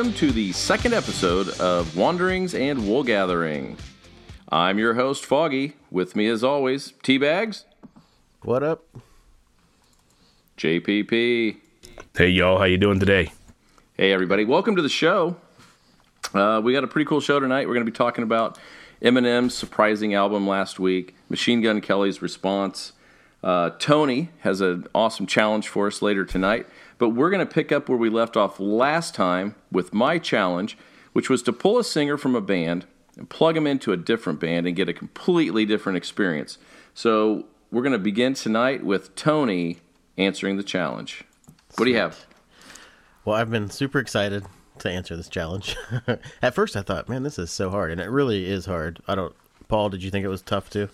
Welcome to the second episode of Wanderings and Wool Gathering. I'm your host, Foggy. With me, as always, T Bags, What up? JPP. Hey y'all, how you doing today? Hey, everybody. Welcome to the show. Uh, we got a pretty cool show tonight. We're going to be talking about Eminem's surprising album last week, Machine Gun Kelly's response. Uh, Tony has an awesome challenge for us later tonight, but we're going to pick up where we left off last time with my challenge, which was to pull a singer from a band and plug him into a different band and get a completely different experience. So we're going to begin tonight with Tony answering the challenge. What do you have? Well, I've been super excited to answer this challenge. At first, I thought, man, this is so hard, and it really is hard. I don't. Paul, did you think it was tough too?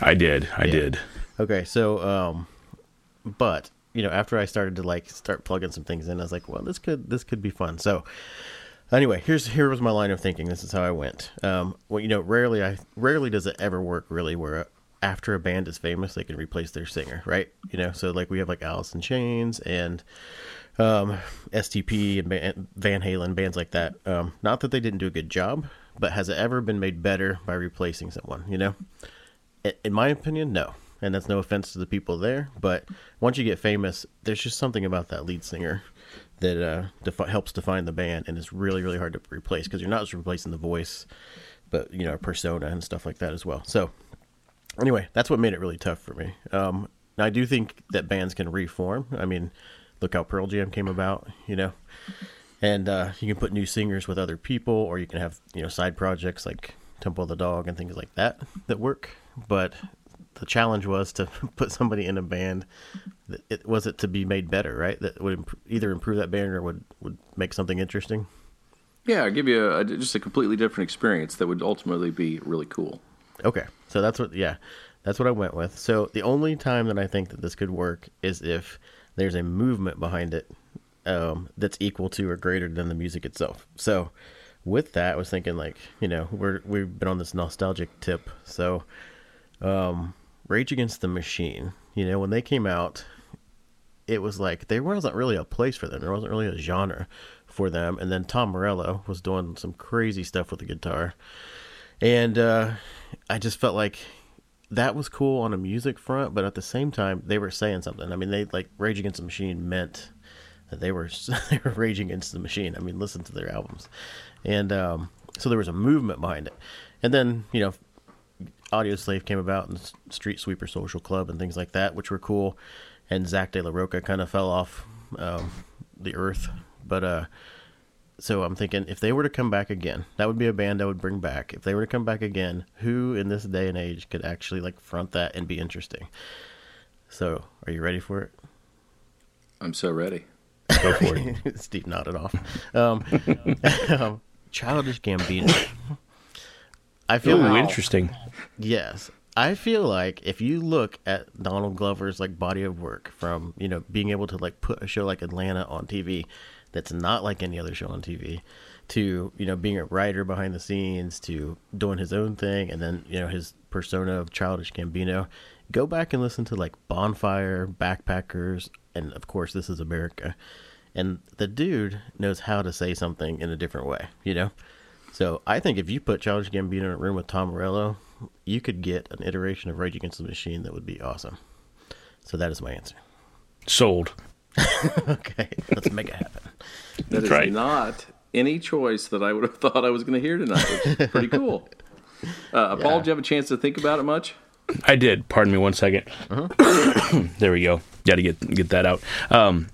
I did, I did. Okay, so, um, but you know, after I started to like start plugging some things in, I was like, well, this could this could be fun. So, anyway, here's here was my line of thinking. This is how I went. Um, well, you know, rarely I rarely does it ever work really where after a band is famous, they can replace their singer, right? You know, so like we have like Alice in Chains and um, STP and Van- Halen, bands like that. Um, not that they didn't do a good job, but has it ever been made better by replacing someone? You know, in my opinion, no. And that's no offense to the people there, but once you get famous, there's just something about that lead singer that uh, defi- helps define the band, and it's really, really hard to replace because you're not just replacing the voice, but you know, persona and stuff like that as well. So, anyway, that's what made it really tough for me. Um, I do think that bands can reform. I mean, look how Pearl Jam came about, you know, and uh, you can put new singers with other people, or you can have you know side projects like Temple of the Dog and things like that that work. But the challenge was to put somebody in a band. That it was it to be made better, right? That would imp- either improve that band or would would make something interesting. Yeah, give you a, just a completely different experience that would ultimately be really cool. Okay, so that's what yeah, that's what I went with. So the only time that I think that this could work is if there's a movement behind it um, that's equal to or greater than the music itself. So with that, I was thinking like you know we're we've been on this nostalgic tip. So um, Rage Against the Machine, you know when they came out, it was like there wasn't really a place for them. There wasn't really a genre for them. And then Tom Morello was doing some crazy stuff with the guitar, and uh, I just felt like that was cool on a music front, but at the same time, they were saying something. I mean, they like Rage Against the Machine meant that they were they were raging against the machine. I mean, listen to their albums, and um, so there was a movement behind it. And then you know, Audioslave came about and Street Sweeper Social Club and things like that, which were cool. And Zach De La Rocha kind of fell off um, the earth, but uh, so I'm thinking if they were to come back again, that would be a band I would bring back. If they were to come back again, who in this day and age could actually like front that and be interesting? So, are you ready for it? I'm so ready. Go for it. Steve nodded off. Um, um, Childish Gambino. I feel Ooh, like, interesting. yes. I feel like if you look at Donald Glover's like body of work from, you know, being able to like put a show like Atlanta on TV that's not like any other show on TV to, you know, being a writer behind the scenes to doing his own thing and then, you know, his persona of Childish Gambino, go back and listen to like Bonfire, Backpackers, and of course This Is America. And the dude knows how to say something in a different way, you know? So I think if you put Childish Gambino in a room with Tom Morello, you could get an iteration of Rage Against the Machine that would be awesome. So that is my answer. Sold. okay, let's make it happen. That is right. not any choice that I would have thought I was going to hear tonight, which is pretty cool. Uh, Paul, Yeah. did you have a chance to think about it much? I did. Pardon me one second. there we go. Got to get get that out. Um,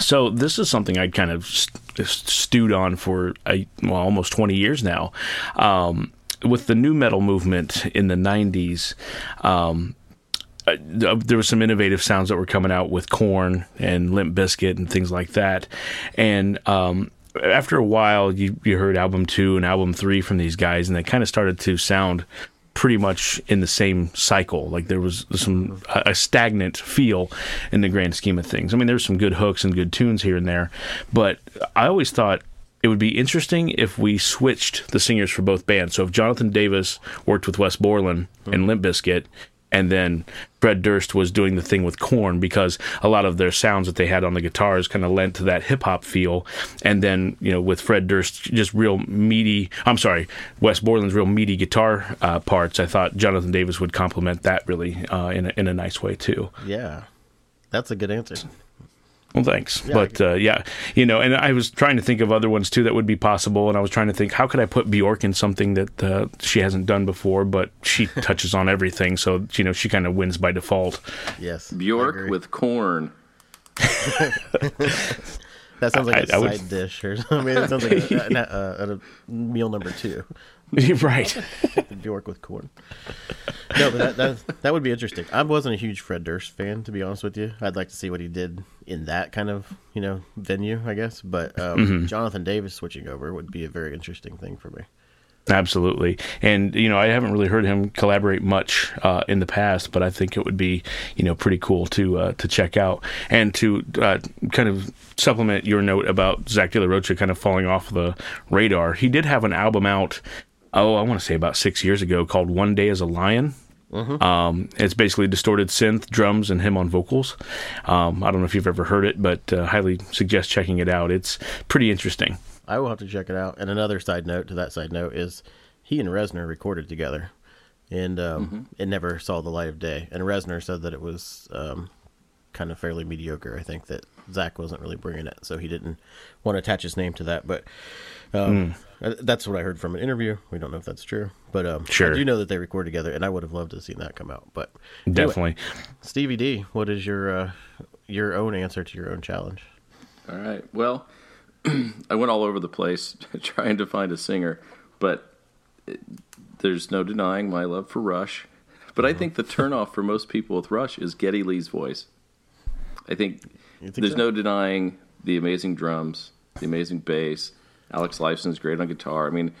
so this is something I'd kind of stewed on for a, well, almost 20 years now. Um, with the nu metal movement in the 90s, um, uh, there was some innovative sounds that were coming out with Korn and Limp Bizkit and things like that. And um, after a while, you you heard album two and album three from these guys, and they kind of started to sound pretty much in the same cycle. Like there was some a stagnant feel in the grand scheme of things. I mean, there's some good hooks and good tunes here and there, but I always thought it would be interesting if we switched the singers for both bands. So if Jonathan Davis worked with Wes Borland and mm-hmm. Limp Bizkit, and then Fred Durst was doing the thing with Korn because a lot of their sounds that they had on the guitars kind of lent to that hip hop feel. And then, you know, with Fred Durst, just real meaty, I'm sorry, Wes Borland's real meaty guitar uh, parts, I thought Jonathan Davis would complement that really uh, in, a, in a nice way too. Yeah, that's a good answer. Well, thanks. Yeah, but uh, yeah, you know, and I was trying to think of other ones too that would be possible, and I was trying to think how could I put Bjork in something that uh, she hasn't done before, but she touches on everything, so you know she kind of wins by default. Yes, Bjork with Korn. that sounds like I, a I side would... dish, or I mean, it sounds like a, a, a, a meal number two. right. Bjork with Korn. No, but that, that that would be interesting. I wasn't a huge Fred Durst fan, to be honest with you. I'd like to see what he did in that kind of you know venue, I guess. But um, mm-hmm. Jonathan Davis switching over would be a very interesting thing for me. Absolutely, and you know I haven't really heard him collaborate much uh, in the past, but I think it would be you know pretty cool to uh, to check out and to uh, kind of supplement your note about Zach De La Rocha kind of falling off the radar. He did have an album out oh, I want to say about six years ago called One Day as a Lion. Mm-hmm. Um, it's basically distorted synth, drums, and him on vocals. Um, I don't know if you've ever heard it, but uh, highly suggest checking it out. It's pretty interesting. I will have to check it out. And another side note to that side note is he and Reznor recorded together, and um, mm-hmm. it never saw the light of day. And Reznor said that it was um, kind of fairly mediocre. I think that Zach wasn't really bringing it, so he didn't want to attach his name to that. But um, mm. that's what I heard from an interview. We don't know if that's true, but um, sure. I do know that they record together, and I would have loved to see that come out. But definitely, anyway, Stevie D, what is your uh, your own answer to your own challenge? All right. Well, I went all over the place trying to find a singer, but it, there's no denying my love for Rush. But I mm-hmm. think the turnoff for most people with Rush is Geddy Lee's voice. I think, think there's so? no denying the amazing drums, the amazing bass. Alex Lifeson's great on guitar. I mean,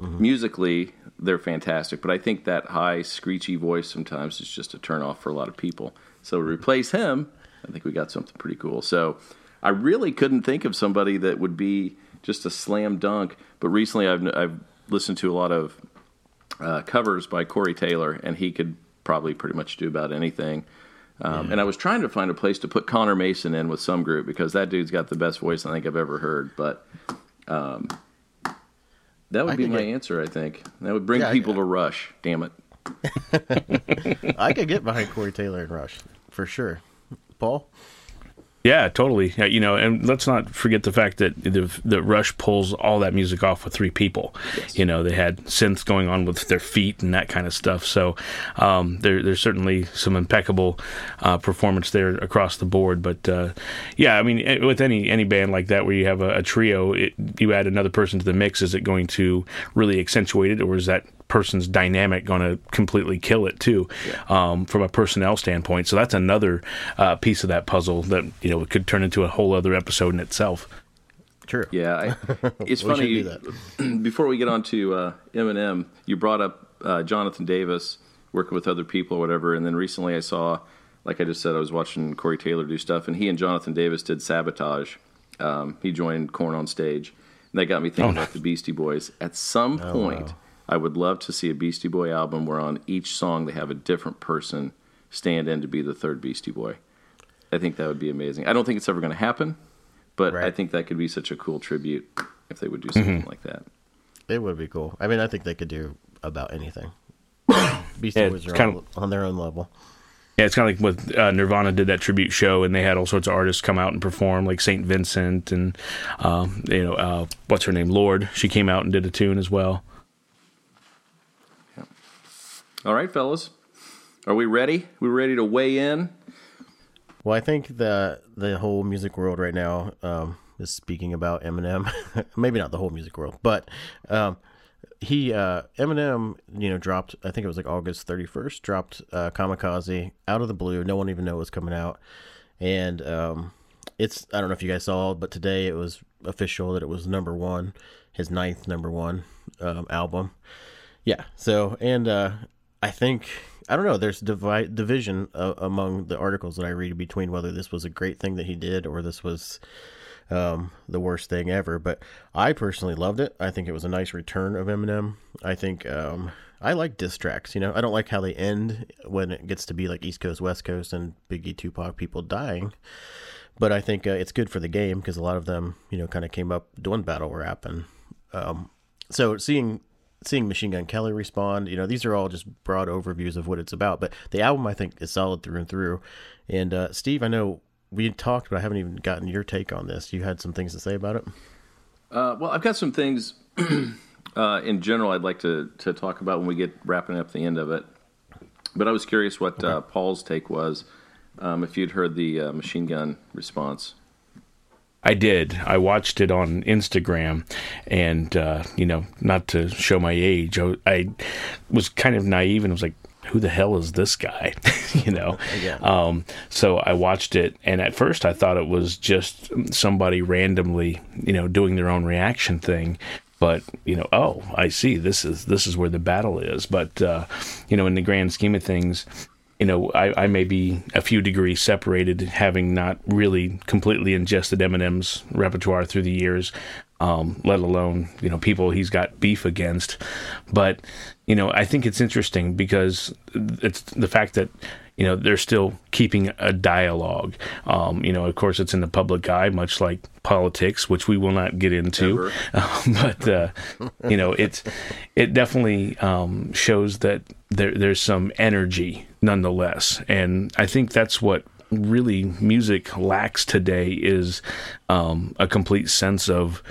mm-hmm. musically, they're fantastic, but I think that high, screechy voice sometimes is just a turnoff for a lot of people. So to replace him, I think we got something pretty cool. So I really couldn't think of somebody that would be just a slam dunk. But recently, I've I've listened to a lot of uh, covers by Corey Taylor, and he could probably pretty much do about anything. Um, yeah. And I was trying to find a place to put Connor Mason in with some group because that dude's got the best voice I think I've ever heard. But um, that would I be my get, answer. I think that would bring yeah, people to Rush. Damn it! I could get behind Corey Taylor and Rush for sure. Paul. Yeah, totally. You know, and let's not forget the fact that the, the Rush pulls all that music off with three people. Yes. You know, they had synths going on with their feet and that kind of stuff. So um, there, there's certainly some impeccable uh, performance there across the board. But uh, yeah, I mean, eh, with any any band like that where you have a, a trio, it, you add another person to the mix, is it going to really accentuate it, or is that person's dynamic going to completely kill it too, yeah. um, from a personnel standpoint. So that's another uh, piece of that puzzle that you know could turn into a whole other episode in itself. True. Yeah, I, it's funny. before we get on to uh, Eminem, you brought up uh, Jonathan Davis working with other people or whatever, and then recently I saw, like I just said, I was watching Corey Taylor do stuff, and he and Jonathan Davis did Sabotage. Um, he joined Korn on stage. And that got me thinking oh, about the Beastie Boys. At some oh, point, wow. I would love to see a Beastie Boy album where on each song they have a different person stand in to be the third Beastie Boy. I think that would be amazing. I don't think it's ever going to happen, but right. I think that could be such a cool tribute if they would do something mm-hmm. like that. It would be cool. I mean, I think they could do about anything. Beastie yeah, Boys are kind of, on their own level. Yeah, it's kind of like with uh, Nirvana did that tribute show, and they had all sorts of artists come out and perform, like Saint Vincent and um, you know uh, what's her name, Lorde. She came out and did a tune as well. All right, fellas. Are we ready? We ready to weigh in? Well, I think the the whole music world right now um, is speaking about Eminem. Maybe not the whole music world, but um, he uh, Eminem, you know, dropped. I think it was like August thirty first. Dropped uh, Kamikaze out of the blue. No one even knew it was coming out, and um, it's I don't know if you guys saw, but today it was official that it was number one, his ninth number one um, album. Yeah. So and uh, I think I don't know. There's divi- division uh, among the articles that I read between whether this was a great thing that he did or this was um, the worst thing ever. But I personally loved it. I think it was a nice return of Eminem. I think um, I like diss tracks. You know, I don't like how they end when it gets to be like East Coast, West Coast, and Biggie, Tupac, people dying. But I think uh, it's good for the game because a lot of them, you know, kind of came up doing battle rap, and um, so seeing seeing Machine Gun Kelly respond, you know, these are all just broad overviews of what it's about. But the album, I think, is solid through and through. And uh, Steve, I know we talked, but I haven't even gotten your take on this. You had some things to say about it. Uh, well, I've got some things uh, in general I'd like to, to talk about when we get wrapping up the end of it. But I was curious what uh, Paul's take was um, if you'd heard the uh, machine gun response. I did. I watched it on Instagram, and uh, you know, not to show my age, I, I, was kind of naive and was like, "Who the hell is this guy?" you know. Yeah. Um, so I watched it, and at first I thought it was just somebody randomly, you know, doing their own reaction thing. But you know, oh, I see. This is this is where the battle is. But uh, you know, in the grand scheme of things, you know, I, I may be a few degrees separated, having not really completely ingested Eminem's repertoire through the years, um, let alone you know people he's got beef against. But you know, I think it's interesting because it's the fact that you know they're still keeping a dialogue. Um, you know, of course, it's in the public eye, much like politics, which we will not get into. Um, but uh, you know, it's it definitely um, shows that there, there's some energy nonetheless, and I think that's what really music lacks today is um, a complete sense of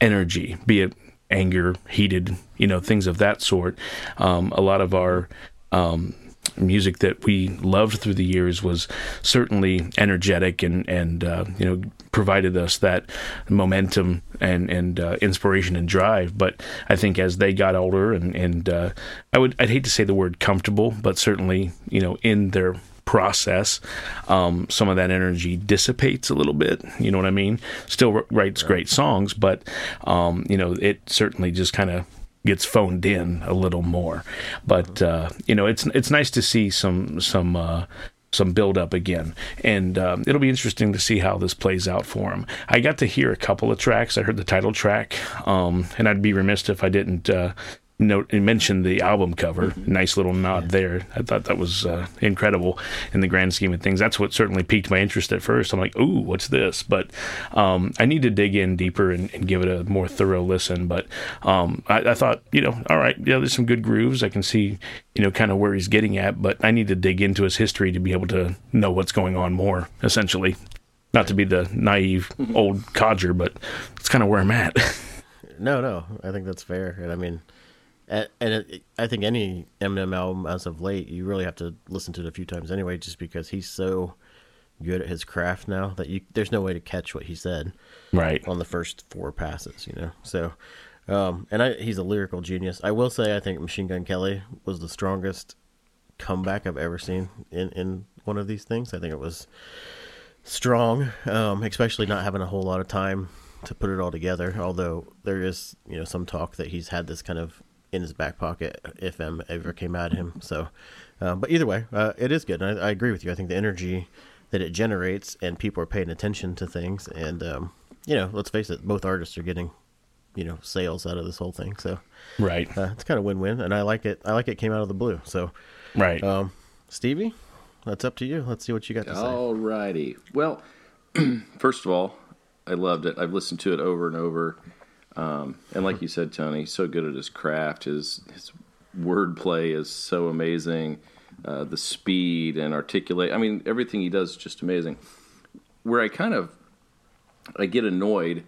energy, be it anger, heated, you know, things of that sort. Um, a lot of our um, music that we loved through the years was certainly energetic and and uh, you know provided us that momentum and and uh, inspiration and drive. But I think as they got older and and uh, I would I'd hate to say the word comfortable, but certainly you know in their process, um, some of that energy dissipates a little bit. You know what I mean? Still writes great songs, but um, you know it certainly just kind of gets phoned in a little more. But uh, you know, it's it's nice to see some some. Uh, some build up again, and um, it'll be interesting to see how this plays out for him. I got to hear a couple of tracks. I heard the title track, um, and I'd be remiss if I didn't uh, note mentioned the album cover. Mm-hmm. Nice little nod there. I thought that was uh, incredible in the grand scheme of things. That's what certainly piqued my interest at first. I'm like, ooh, what's this? But um, I need to dig in deeper and, and, give it a more thorough listen. But um, I, I, thought, you know, all right, yeah, there's some good grooves. I can see, you know, kind of where he's getting at. But I need to dig into his history to be able to know what's going on more. Essentially, not to be the naive old codger, but it's kind of where I'm at. no, no, I think that's fair, and I mean and, it, I think any Eminem album as of late, you really have to listen to it a few times anyway, just because he's so good at his craft now that you there's no way to catch what he said right on the first four passes, you know. So, um, and I, he's a lyrical genius. I will say, I think Machine Gun Kelly was the strongest comeback I've ever seen in in one of these things. I think it was strong, um, especially not having a whole lot of time to put it all together. Although there is, you know, some talk that he's had this kind of in his back pocket if M ever came at him. So, uh, but either way, uh, it is good. I, I, agree with you. I think the energy that it generates and people are paying attention to things, and um, you know, let's face it, both artists are getting you know sales out of this whole thing. So, right, uh, it's kind of win-win, and I like it. I like it came out of the blue. So, right, um, Stevie, that's up to you. Let's see what you got to say. All righty. Well, first of all, I loved it. I've listened to it over and over. Um, and like you said, Tony, so good at his craft. His his wordplay is so amazing. Uh, the speed and articulate. I mean, everything he does is just amazing. Where I kind of I get annoyed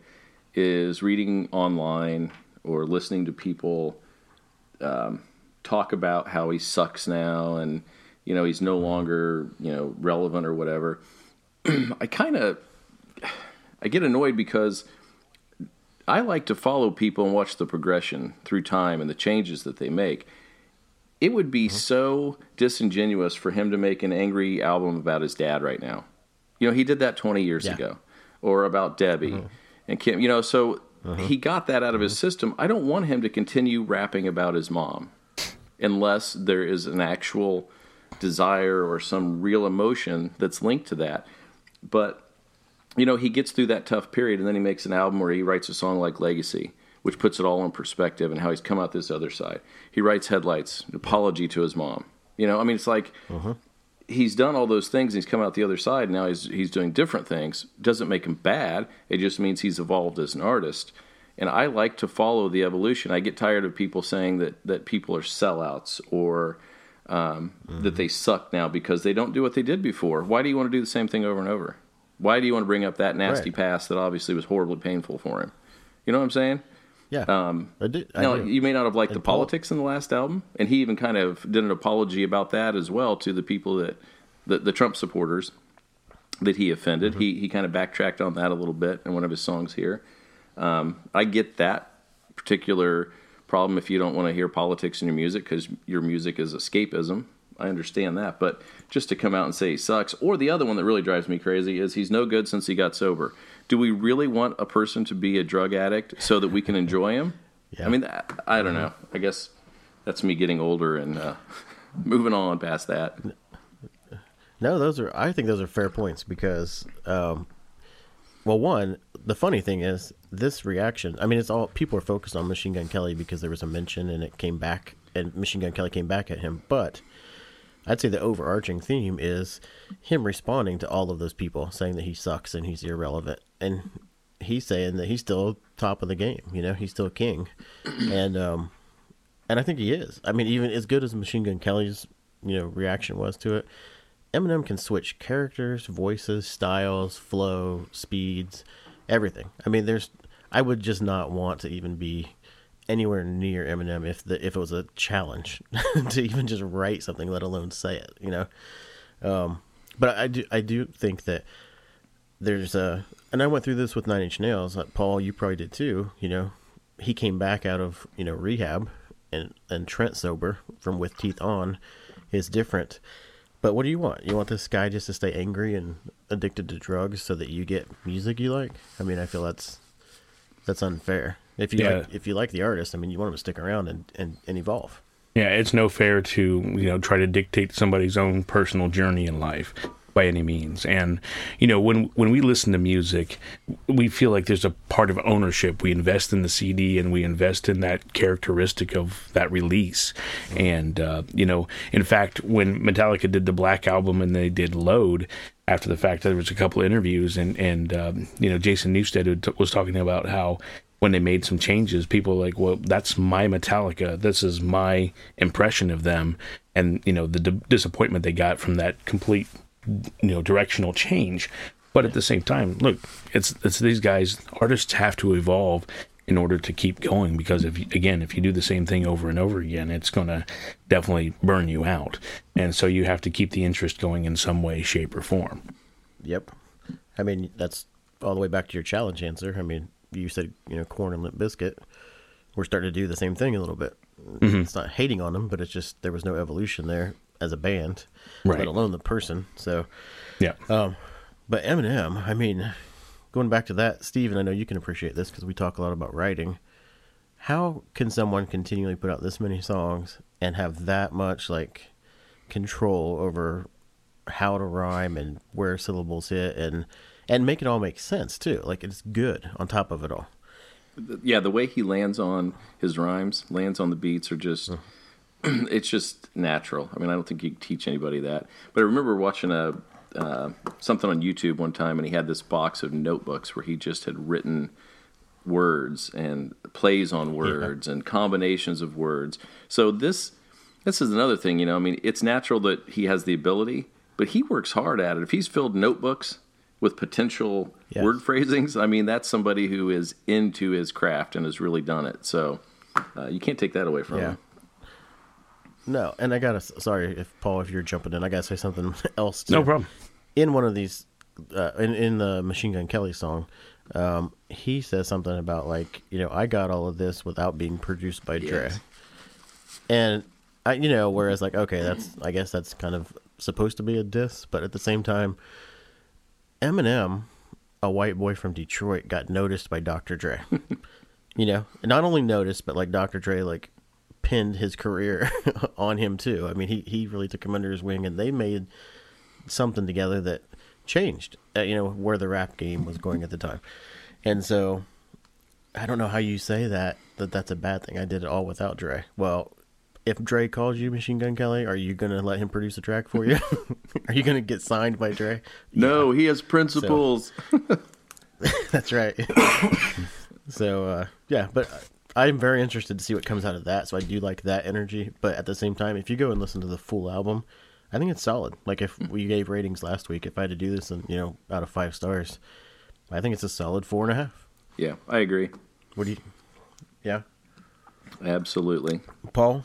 is reading online or listening to people um, talk about how he sucks now and you know he's no longer you know relevant or whatever. I kind of I get annoyed because I like to follow people and watch the progression through time and the changes that they make. It would be mm-hmm. so disingenuous for him to make an angry album about his dad right now. You know, he did that 20 years yeah. ago, or about Debbie mm-hmm. and Kim. You know, so mm-hmm. he got that out of his mm-hmm. system. I don't want him to continue rapping about his mom unless there is an actual desire or some real emotion that's linked to that. But you know, he gets through that tough period and then he makes an album where he writes a song like Legacy, which puts it all in perspective and how he's come out this other side. He writes headlights, apology to his mom. You know, I mean, it's like he's done all those things. And he's come out the other side. Now he's he's doing different things. Doesn't make him bad. It just means he's evolved as an artist. And I like to follow the evolution. I get tired of people saying that that people are sellouts or um, that they suck now because they don't do what they did before. Why do you want to do the same thing over and over? Why do you want to bring up that nasty Right. past that obviously was horribly painful for him? You know what I'm saying? Yeah. Um, I do. I No, do. you may not have liked the And Paul- politics in the last album, and he even kind of did an apology about that as well to the people that the, the Trump supporters that he offended. Mm-hmm. He he kind of backtracked on that a little bit in one of his songs here. Um, I get that particular problem if you don't want to hear politics in your music because your music is escapism. I understand that, but just to come out and say he sucks, or the other one that really drives me crazy is he's no good since he got sober. Do we really want a person to be a drug addict so that we can enjoy him? Yeah. I mean, I, I don't know. I guess that's me getting older and uh, moving on past that. No, those are. I think those are fair points because, um, well, one, the funny thing is this reaction. I mean, it's all people are focused on Machine Gun Kelly because there was a mention and it came back, and Machine Gun Kelly came back at him. But I'd say the overarching theme is him responding to all of those people saying that he sucks and he's irrelevant, and he's saying that he's still top of the game. You know, he's still king, and um, and I think he is. I mean, even as good as Machine Gun Kelly's you know reaction was to it, Eminem can switch characters, voices, styles, flow, speeds, everything. I mean, there's. I would just not want to even be anywhere near Eminem if the if it was a challenge to even just write something, let alone say it. You know. Um, but I do I do think that there's a and I went through this with Nine Inch Nails. Like Paul, you probably did too. You know, he came back out of you know rehab, and and Trent sober from with teeth on is different. But what do you want? You want this guy just to stay angry and addicted to drugs so that you get music you like? I mean, I feel that's that's unfair. If you Yeah. like, if you like the artist, I mean, you want them to stick around and, and, and evolve. Yeah, it's no fair to you know try to dictate somebody's own personal journey in life by any means. And you know when when we listen to music, we feel like there's a part of ownership. We invest in the CD and we invest in that characteristic of that release. And uh, you know, in fact, when Metallica did the Black album and they did Load. After the fact, there was a couple of interviews, and and um, you know Jason Newsted was talking about how when they made some changes, people were like, well, that's my Metallica. This is my impression of them. And, you know, the d- disappointment they got from that complete, you know, directional change. But at the same time, look, it's, it's these guys, artists have to evolve in order to keep going because if you, again if you do the same thing over and over again it's going to definitely burn you out and so you have to keep the interest going in some way shape or form Yep. I mean, that's all the way back to your challenge answer. I mean, you said, you know, Korn and Limp Bizkit. We're starting to do the same thing a little bit. It's not hating on them, but it's just there was no evolution there as a band, Right. let alone the person. So, yeah um but Eminem, I mean, going back to that, Steven, I know you can appreciate this because we talk a lot about writing. How can someone continually put out this many songs and have that much like control over how to rhyme and where syllables hit and and make it all make sense too? Like it's good on top of it all. Yeah, the way he lands on his rhymes, lands on the beats, are just. It's just natural. I mean, I don't think you can teach anybody that. But I remember watching a uh, something on YouTube one time, and he had this box of notebooks where he just had written words and plays on words and combinations of words. So this this is another thing, you know. I mean, it's natural that he has the ability, but he works hard at it. If he's filled notebooks with potential Yes. word phrasings, I mean, that's somebody who is into his craft and has really done it. So uh, you can't take that away from Yeah. him. No, and I gotta sorry if Paul, if you're jumping in, I gotta say something else. Too. no problem in one of these uh, in in the Machine Gun Kelly song, um, he says something about like you know I got all of this without being produced by Dre, Yes. and I you know whereas like okay that's I guess that's kind of supposed to be a diss, but at the same time, Eminem, a white boy from Detroit, got noticed by Dr. Dre. you know, and not only noticed, but like Dr. Dre like pinned his career on him too. I mean, he he really took him under his wing, and they made something together that changed, uh, you know, where the rap game was going at the time. And so, I don't know how you say that that that's a bad thing. I did it all without Dre. Well, if Dre calls you Machine Gun Kelly, are you gonna let him produce a track for you? are you gonna get signed by Dre? No, he has principles. That's right. so uh, yeah, but I'm very interested to see what comes out of that. So I do like that energy, but at the same time, if you go and listen to the full album, I think it's solid. Like if hmm. we gave ratings last week, if I had to do this, and you know, out of five stars, I think it's a solid four and a half. yeah, I agree. What do you? Yeah, Absolutely. Paul.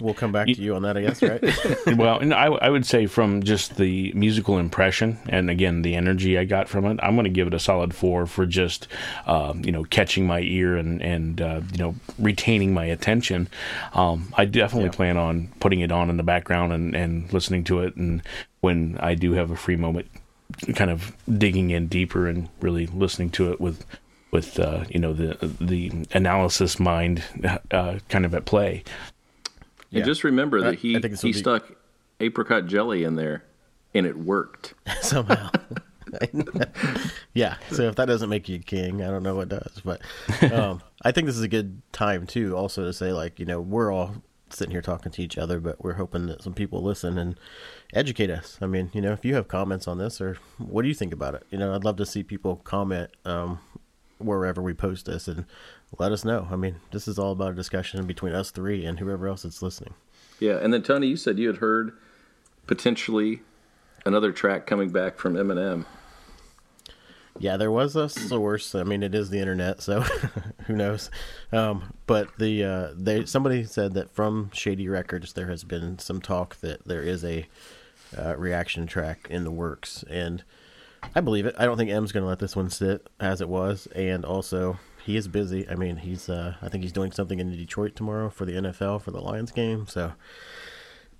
We'll come back to you on that, I guess, right? well, and I, I would say from just the musical impression and again the energy I got from it, I'm going to give it a solid four for just um, you know catching my ear and and uh, you know retaining my attention. Um, I definitely Yeah. plan on putting it on in the background and and listening to it, and when I do have a free moment, kind of digging in deeper and really listening to it with with uh, you know the the analysis mind uh, kind of at play. Yeah. And just remember that he I think this he be- stuck apricot jelly in there, and it worked. Somehow. yeah. So if that doesn't make you king, I don't know what does. But um, I think this is a good time too, also to say like you know we're all sitting here talking to each other, but we're hoping that some people listen and educate us. I mean, you know, if you have comments on this or what do you think about it? You know, I'd love to see people comment um, wherever we post this and let us know. I mean, this is all about a discussion between us three and whoever else that's listening. Yeah, and then Tony, you said you had heard potentially another track coming back from Eminem. Yeah, there was a source. I mean, it is the internet, so who knows? Um, but the uh, they somebody said that from Shady Records there has been some talk that there is a uh, reaction track in the works, and I believe it. I don't think M's going to let this one sit as it was, and also he is busy. I mean, he's uh, I think he's doing something in Detroit tomorrow for the NFL for the Lions game, so.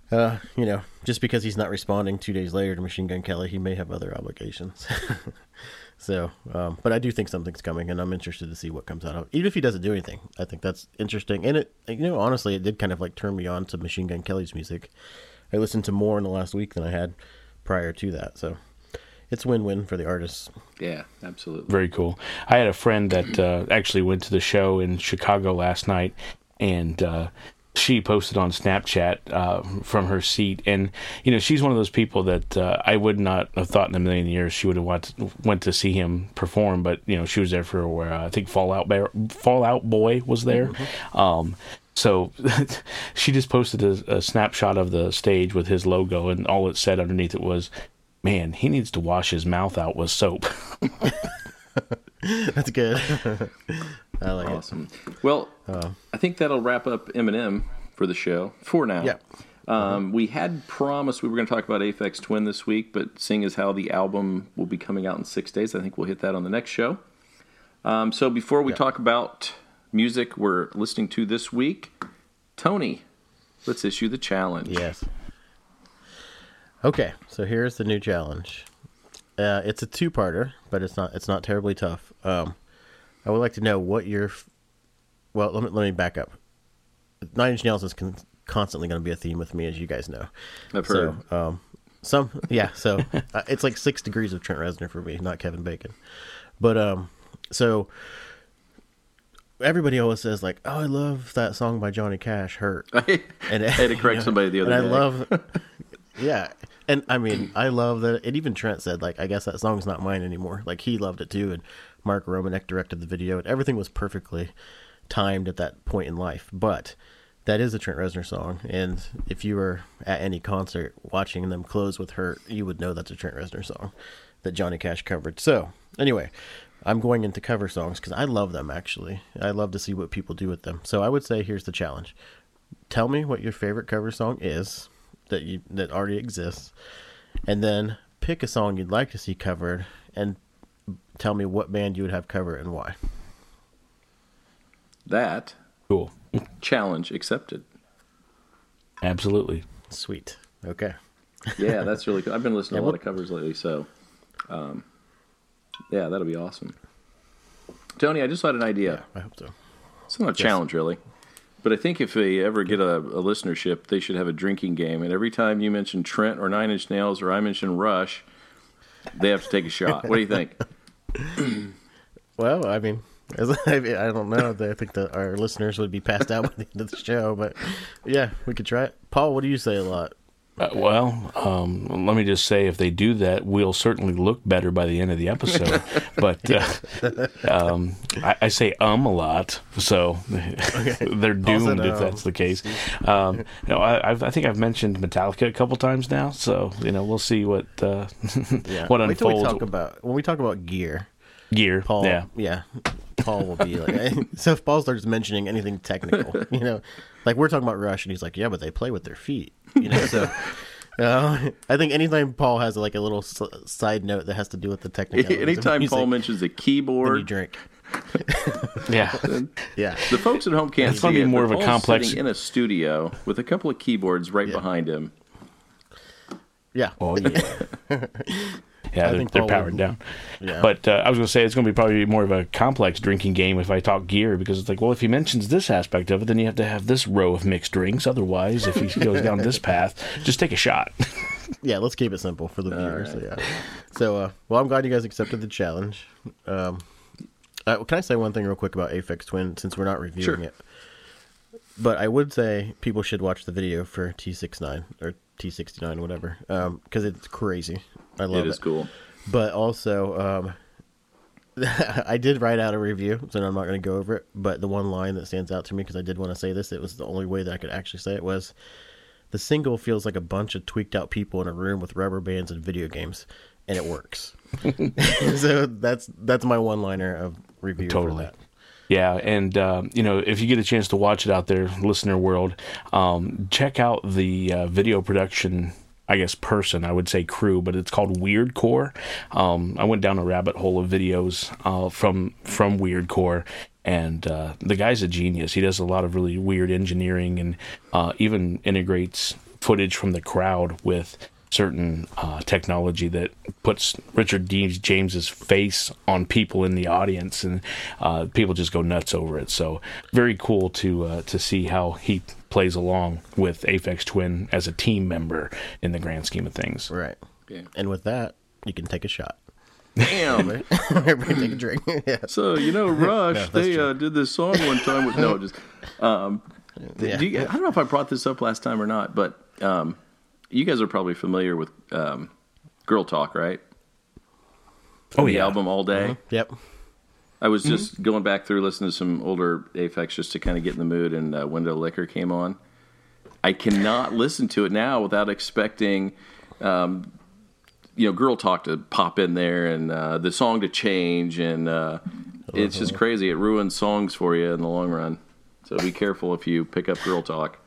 Uh, you know, just because he's not responding two days later to Machine Gun Kelly, he may have other obligations. So, um, but I do think something's coming, and I'm interested to see what comes out of. it. Even if he doesn't do anything, I think that's interesting. And it, you know, honestly, it did kind of like turn me on to Machine Gun Kelly's music. I listened to more in the last week than I had prior to that, so it's win-win for the artists. Yeah, absolutely. Very cool. I had a friend that uh, actually went to the show in Chicago last night, and uh, she posted on Snapchat uh, from her seat. And you know, she's one of those people that uh, I would not have thought in a million years she would have went went to see him perform. But you know, she was there for where uh, I think Fallout Bear, Fallout Boy was there. Um, so she just posted a, a snapshot of the stage with his logo, and all it said underneath it was. Man, he needs to wash his mouth out with soap. That's good. I like it. Awesome. Well, I think that'll wrap up Eminem for the show for now. Yeah. Um, we had promised we were going to talk about Aphex Twin this week, but seeing as how the album will be coming out in six days, I think we'll hit that on the next show. Um, so before we talk about music we're listening to this week, Tony, let's issue the challenge. Yes. Okay, so here's the new challenge. Uh, it's a two-parter, but it's not it's not terribly tough. Um, I would like to know what your f- well. Let me let me back up. Nine Inch Nails is con- constantly going to be a theme with me, as you guys know. I've heard. So, um, some yeah. So uh, it's like six degrees of Trent Reznor for me, not Kevin Bacon. But um, so everybody always says like, "Oh, I love that song by Johnny Cash, Hurt." I And had to correct somebody the other and day. I love, yeah, and I mean, I love that. And even Trent said, like, I guess that song's not mine anymore. Like he loved it too, and Mark Romanek directed the video, and everything was perfectly timed at that point in life. But that is a Trent Reznor song, and if you were at any concert watching them close with "Hurt," you would know that's a Trent Reznor song that Johnny Cash covered. So anyway. I'm going into cover songs because I love them actually. I love to see what people do with them. So I would say here's the challenge tell me what your favorite cover song is that you that already exists and then pick a song you'd like to see covered and tell me what band you would have cover and why that Cool. challenge accepted. Absolutely. sweet okay Yeah, that's really cool. I've been listening Yeah, to a lot what- of covers lately, so um, yeah, that'll be awesome. Tony, I just had an idea. i hope so It's not a challenge, really. But I think if they ever get a, a listenership, they should have a drinking game. And every time you mention Trent or Nine Inch Nails or I mention Rush, they have to take a shot. What do you think? well i mean I, I don't know. I think that our listeners would be passed out by the end of the show, but yeah, we could try it. Paul, what do you say a lot? Uh, well, um, let me just say, if they do that, we'll certainly look better by the end of the episode. but uh, um, I, I, say um a lot, so they're doomed if that's the case. Um, you know, I, I, think I've mentioned Metallica a couple times now, so you know we'll see what uh, yeah. what Wait unfolds. we talk about when we talk about gear. Gear, Paul. Yeah, yeah. Paul will be like, so if Paul starts mentioning anything technical, you know, like we're talking about Rush, and he's like, yeah, but they play with their feet, you know. So, uh, I think anytime Paul has like a little s- side note that has to do with the technical, anytime Paul mentions a keyboard, you drink. yeah, yeah. The folks at home can't it's see be it, more of a Paul's complex in a studio with a couple of keyboards right yeah. behind him. Yeah. Oh yeah. Yeah, they're, they're powered down. Yeah. But uh, I was going to say it's going to be probably more of a complex drinking game if I talk gear because it's like, well, if he mentions this aspect of it, then you have to have this row of mixed drinks. Otherwise, if he goes down this path, just take a shot. yeah, let's keep it simple for the viewers. Right. So, yeah. So, uh, well, I'm glad you guys accepted the challenge. Um, uh, can I say one thing real quick about Aphex Twin since we're not reviewing sure. it? But I would say people should watch the video for T69 or T69, whatever, because um, it's crazy. I love it. It is cool. But also, um, I did write out a review, so I'm not going to go over it. But the one line that stands out to me, because I did want to say this, it was the only way that I could actually say it was the single feels like a bunch of tweaked out people in a room with rubber bands and video games, and it works. so that's that's my one liner of review totally. Yeah, and uh, you know, if you get a chance to watch it out there, listener world, um, check out the uh, video production I guess person, I would say crew, but it's called Weirdcore. Um, I went down a rabbit hole of videos uh, from from Weirdcore, and uh, the guy's a genius. He does a lot of really weird engineering and uh, even integrates footage from the crowd with certain uh, technology that puts Richard D. James's face on people in the audience, and uh, people just go nuts over it. So very cool to uh, to see how he plays along with Aphex Twin as a team member in the grand scheme of things. Right. Yeah. And with that, you can take a shot. Damn. Everybody take a drink. yeah. So you know, Rush, no, they uh, did this song one time with no, just um, yeah. you, I don't know if I brought this up last time or not, but um, you guys are probably familiar with um, Girl Talk, right? Oh, the yeah. album All Day. Mm-hmm. Yep. I was just mm-hmm. going back through listening to some older Aphex just to kind of get in the mood, and uh, Windowlicker came on. I cannot listen to it now without expecting, um, you know, Girl Talk to pop in there and uh, the song to change, and uh, it's just uh-huh. crazy. It ruins songs for you in the long run. So be careful if you pick up Girl Talk.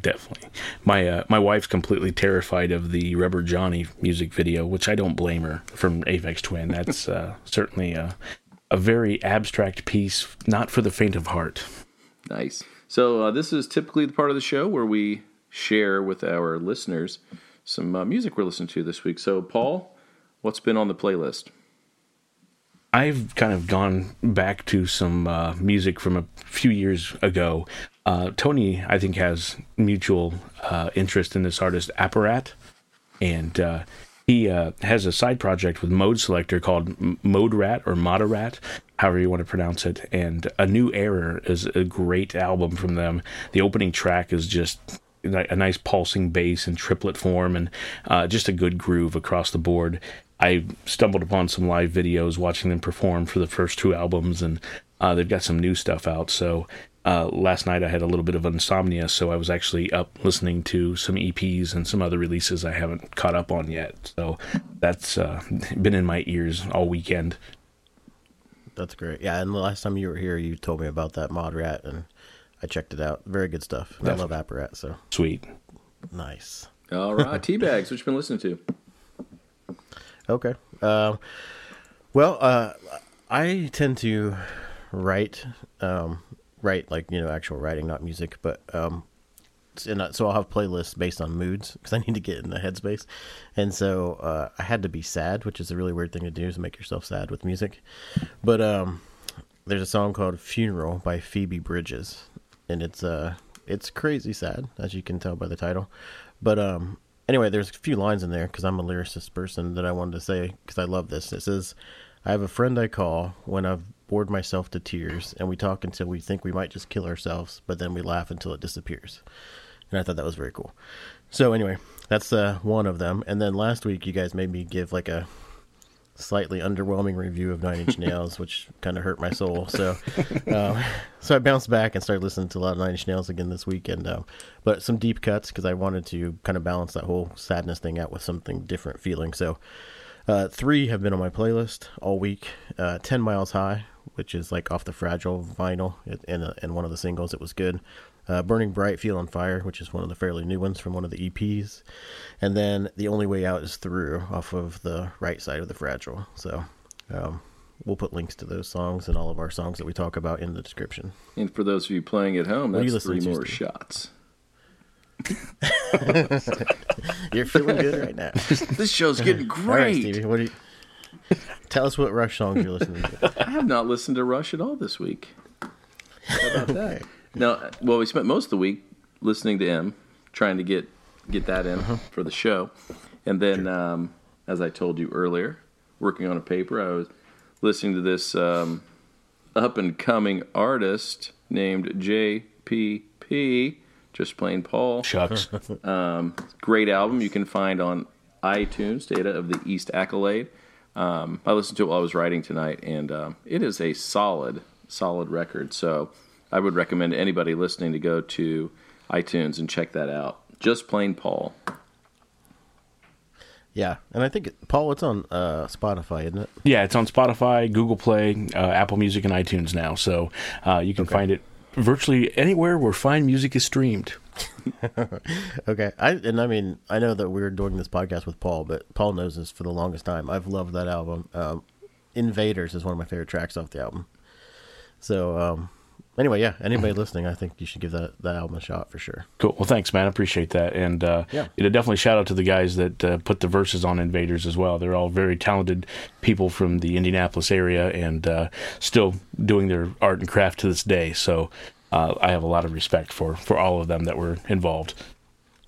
Definitely. My uh, my wife's completely terrified of the Rubber Johnny music video, which I don't blame her from Aphex Twin. That's uh, certainly a, a very abstract piece, not for the faint of heart. Nice. So uh, this is typically the part of the show where we share with our listeners some uh, music we're listening to this week. So Paul, what's been on the playlist? I've kind of gone back to some uh, music from a few years ago. Uh, Tony, I think, has mutual uh, interest in this artist, Apparat, and uh, he uh, has a side project with Modeselektor called Mode Rat or Moderat, however you want to pronounce it. And A New Error is a great album from them. The opening track is just a nice pulsing bass in triplet form and uh, just a good groove across the board. I stumbled upon some live videos watching them perform for the first two albums, and uh, they've got some new stuff out. So uh, last night I had a little bit of insomnia, so I was actually up listening to some EPs and some other releases I haven't caught up on yet. So that's uh, been in my ears all weekend. That's great. Yeah, and the last time you were here, you told me about that Mod Rat, and I checked it out. Very good stuff. I love Apparat, so sweet. Nice. All right, Teabags. What you been listening to? Okay. Uh, well, uh, I tend to write, um, write like you know actual writing, not music, but um, and so I'll have playlists based on moods because I need to get in the headspace, and so uh, I had to be sad, which is a really weird thing to do, is make yourself sad with music. But um, there's a song called "Funeral" by Phoebe Bridgers, and it's uh, it's crazy sad, as you can tell by the title. But um, anyway, there's a few lines in there because I'm a lyricist person that I wanted to say because I love this. It says, "I have a friend I call when I've bored myself to tears, and we talk until we think we might just kill ourselves, but then we laugh until it disappears. And I thought that was very cool. So anyway, that's uh, one of them. And then last week, you guys made me give like a slightly underwhelming review of Nine Inch Nails, which kind of hurt my soul. So, um, so I bounced back and started listening to a lot of Nine Inch Nails again this weekend. Uh, but some deep cuts because I wanted to kind of balance that whole sadness thing out with something different feeling. So, uh, three have been on my playlist all week. Uh, Ten Miles High, which is like off the Fragile vinyl, and and one of the singles. It was good. Uh, Burning Bright, Field on Fire, which is one of the fairly new ones from one of the EPs. And then The Only Way Out is Through off of the right side of the Fragile. So um, we'll put links to those songs and all of our songs that we talk about in the description. And for those of you playing at home, are that's three to, more Steve? shots. You're feeling good right now. This show's getting All right, great. Stevie, what do you. Tell us what Rush songs you're listening to. I have not listened to Rush at all this week. How about that? Now, well, we spent most of the week listening to M, trying to get get that in for the show, and then, um, as I told you earlier, working on a paper, I was listening to this um, up and coming artist named JPP, just plain Paul. Shucks. Great album you can find on iTunes, Data of the East Accolade. Um, I listened to it while I was writing tonight, and um, it is a solid, solid record. So I would recommend anybody listening to go to iTunes and check that out. Just plain Paul. Yeah, and I think, it, Paul, it's on uh, Spotify, isn't it? yeah, it's on Spotify, Google Play, uh, Apple Music, and iTunes now. So uh, you can find it virtually anywhere where fine music is streamed. Okay, I and I mean I know that we're doing this podcast with Paul, but Paul knows this for the longest time. I've loved that album. Um, Invaders is one of my favorite tracks off the album. So um, anyway, yeah, anybody listening, I think you should give that that album a shot for sure. Cool. Well, thanks, man. I appreciate that. And uh, Yeah. you definitely shout out to the guys that uh, put the verses on Invaders as well. They're all very talented people from the Indianapolis area and uh, still doing their art and craft to this day. So uh, I have a lot of respect for, for all of them that were involved.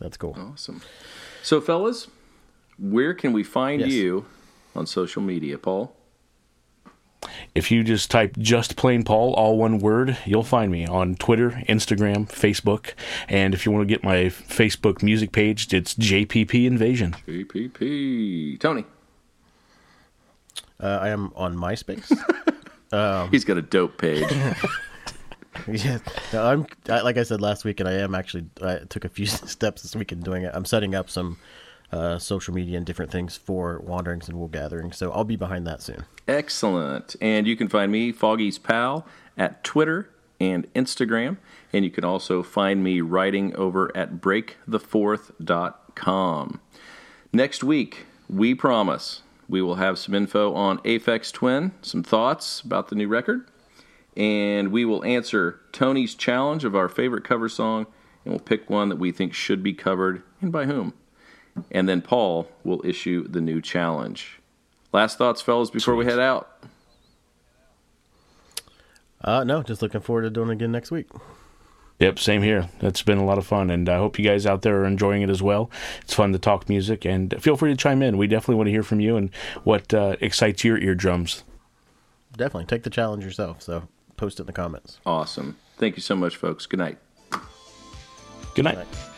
That's cool. Awesome. So, fellas, where can we find Yes. you on social media, Paul? If you just type just plain Paul, all one word, you'll find me on Twitter, Instagram, Facebook. And if you want to get my Facebook music page, it's JPP Invasion. JPP. Tony. Uh, I am on MySpace. He's got a dope page. yeah, no, I'm I, like I said last week, and I am actually I took a few steps this week in doing it. I'm setting up some uh, social media and different things for wanderings and wool gatherings, so I'll be behind that soon. Excellent. And you can find me, Foggy's Pal, at Twitter and Instagram. And you can also find me writing over at breakthefourth.com. Next week, we promise we will have some info on Aphex Twin, some thoughts about the new record, and we will answer Tony's challenge of our favorite cover song, and we'll pick one that we think should be covered and by whom. And then Paul will issue the new challenge. Last thoughts, fellas, before we head out. Uh, no, just looking forward to doing it again next week. Yep, same here. It's been a lot of fun, and I hope you guys out there are enjoying it as well. It's fun to talk music, and feel free to chime in. We definitely want to hear from you and what uh, excites your eardrums. Definitely take the challenge yourself. So post it in the comments. Awesome. Thank you so much, folks. Good night. Good night. Right.